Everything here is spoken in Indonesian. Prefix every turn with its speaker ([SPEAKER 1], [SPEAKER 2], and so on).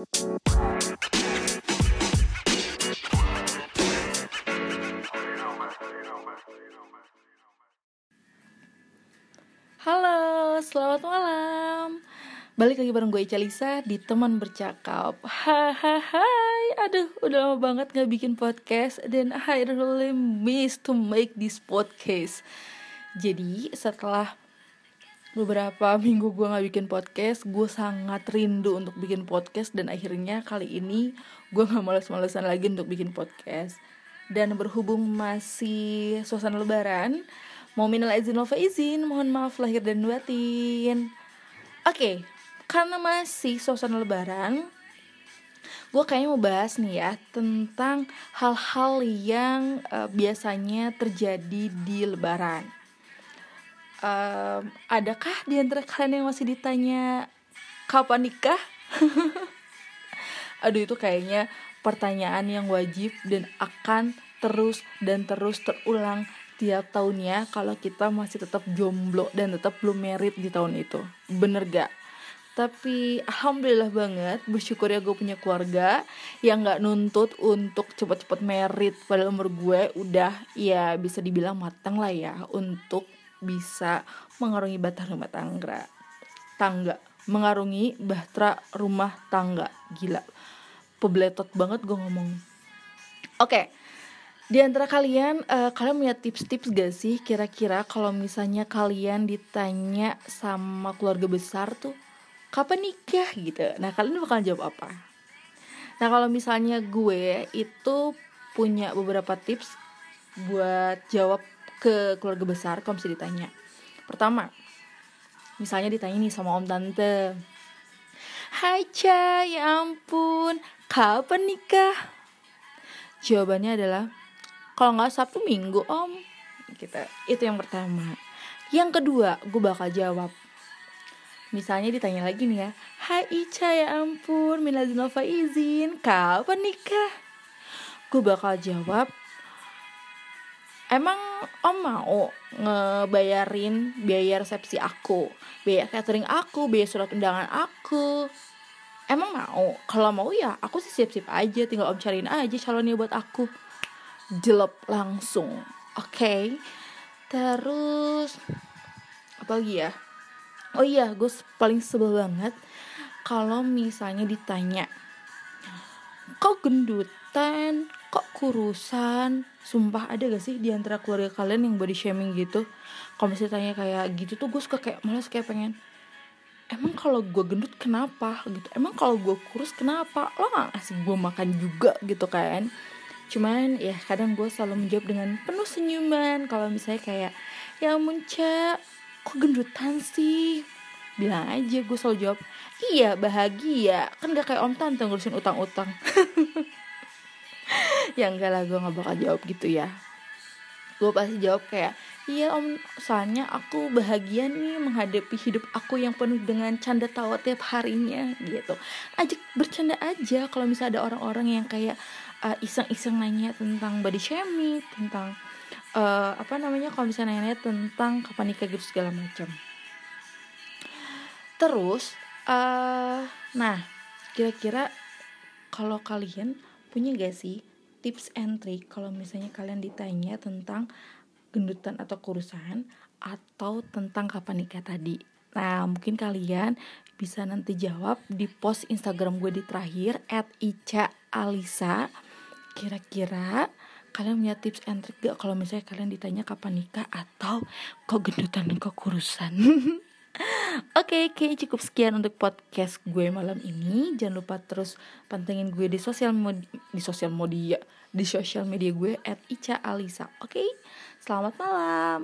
[SPEAKER 1] Halo, selamat malam. Balik lagi bareng gue Ica Lisa di Teman Bercakap. Hahaha, aduh udah lama banget gak bikin podcast Dan I really miss to make this podcast. Jadi setelah beberapa minggu gue gak bikin podcast Gue sangat rindu untuk bikin podcast Dan akhirnya kali ini gue gak males-malesan lagi untuk bikin podcast Dan berhubung masih suasana lebaran Mau minal izin wal izin, mohon maaf lahir dan batin. Oke, karena masih suasana lebaran, gue kayaknya mau bahas nih ya tentang hal-hal yang uh, biasanya terjadi di lebaran. Uh, adakah di antara kalian yang masih ditanya kapan nikah? Aduh itu kayaknya pertanyaan yang wajib dan akan terus dan terus terulang tiap tahunnya kalau kita masih tetap jomblo dan tetap belum merit di tahun itu. Bener gak? Tapi alhamdulillah banget bersyukur ya gue punya keluarga yang nggak nuntut untuk cepet-cepet merit pada umur gue udah ya bisa dibilang matang lah ya untuk bisa mengarungi bahtera rumah tangga. Tangga. Mengarungi bahtera rumah tangga. Gila. Pebletot banget gue ngomong. Oke. Di antara kalian, uh, kalian punya tips-tips gak sih kira-kira kalau misalnya kalian ditanya sama keluarga besar tuh kapan nikah? gitu? Nah kalian bakal jawab apa? Nah kalau misalnya gue itu punya beberapa tips buat jawab ke keluarga besar kalau misalnya ditanya. Pertama, misalnya ditanya nih sama om tante, Hai Ca, ya ampun, kapan nikah? Jawabannya adalah kalau nggak Sabtu Minggu om. Gitu. Itu yang pertama. Yang kedua gue bakal jawab. Misalnya ditanya lagi nih ya Hai Ica ya ampun Minal Nova izin kapan nikah? Gue bakal jawab Emang om mau ngebayarin biaya resepsi aku, biaya catering aku, biaya surat undangan aku? Emang mau? Kalau mau ya aku sih siap-siap aja, tinggal om cariin aja calonnya buat aku jelek langsung oke okay? terus apa lagi ya oh iya gue paling sebel banget kalau misalnya ditanya kok gendutan kok kurusan? Sumpah ada gak sih di antara keluarga kalian yang body shaming gitu? Kalau misalnya tanya kayak gitu tuh gue suka kayak malas kayak pengen emang kalau gue gendut kenapa? Gitu. Emang kalau gue kurus kenapa? Lo gak ngasih gue makan juga gitu kan? Cuman ya kadang gue selalu menjawab dengan penuh senyuman. Kalau misalnya kayak ya munca kok gendutan sih? Bilang aja gue selalu jawab iya bahagia. Kan gak kayak om tante ngurusin utang-utang ya enggak lah gue gak bakal jawab gitu ya. Gue pasti jawab kayak iya om soalnya aku bahagia nih menghadapi hidup aku yang penuh dengan canda tawa tiap harinya gitu. Aja bercanda aja kalau misalnya ada orang-orang yang kayak uh, iseng-iseng nanya tentang body shaming tentang uh, apa namanya kalau misalnya nanya, -nanya tentang kapan nikah gitu segala macam. Terus uh, nah kira-kira kalau kalian punya gak sih tips and trick kalau misalnya kalian ditanya tentang gendutan atau kurusan atau tentang kapan nikah tadi. Nah, mungkin kalian bisa nanti jawab di post Instagram gue di terakhir at Ica Alisa. Kira-kira kalian punya tips and trick gak kalau misalnya kalian ditanya kapan nikah atau kok gendutan dan kok kurusan Oke, okay, kayaknya cukup sekian untuk podcast gue malam ini. Jangan lupa terus pantengin gue di sosial media, di sosial media, di sosial media gue at Ica Alisa. Oke, okay? selamat malam.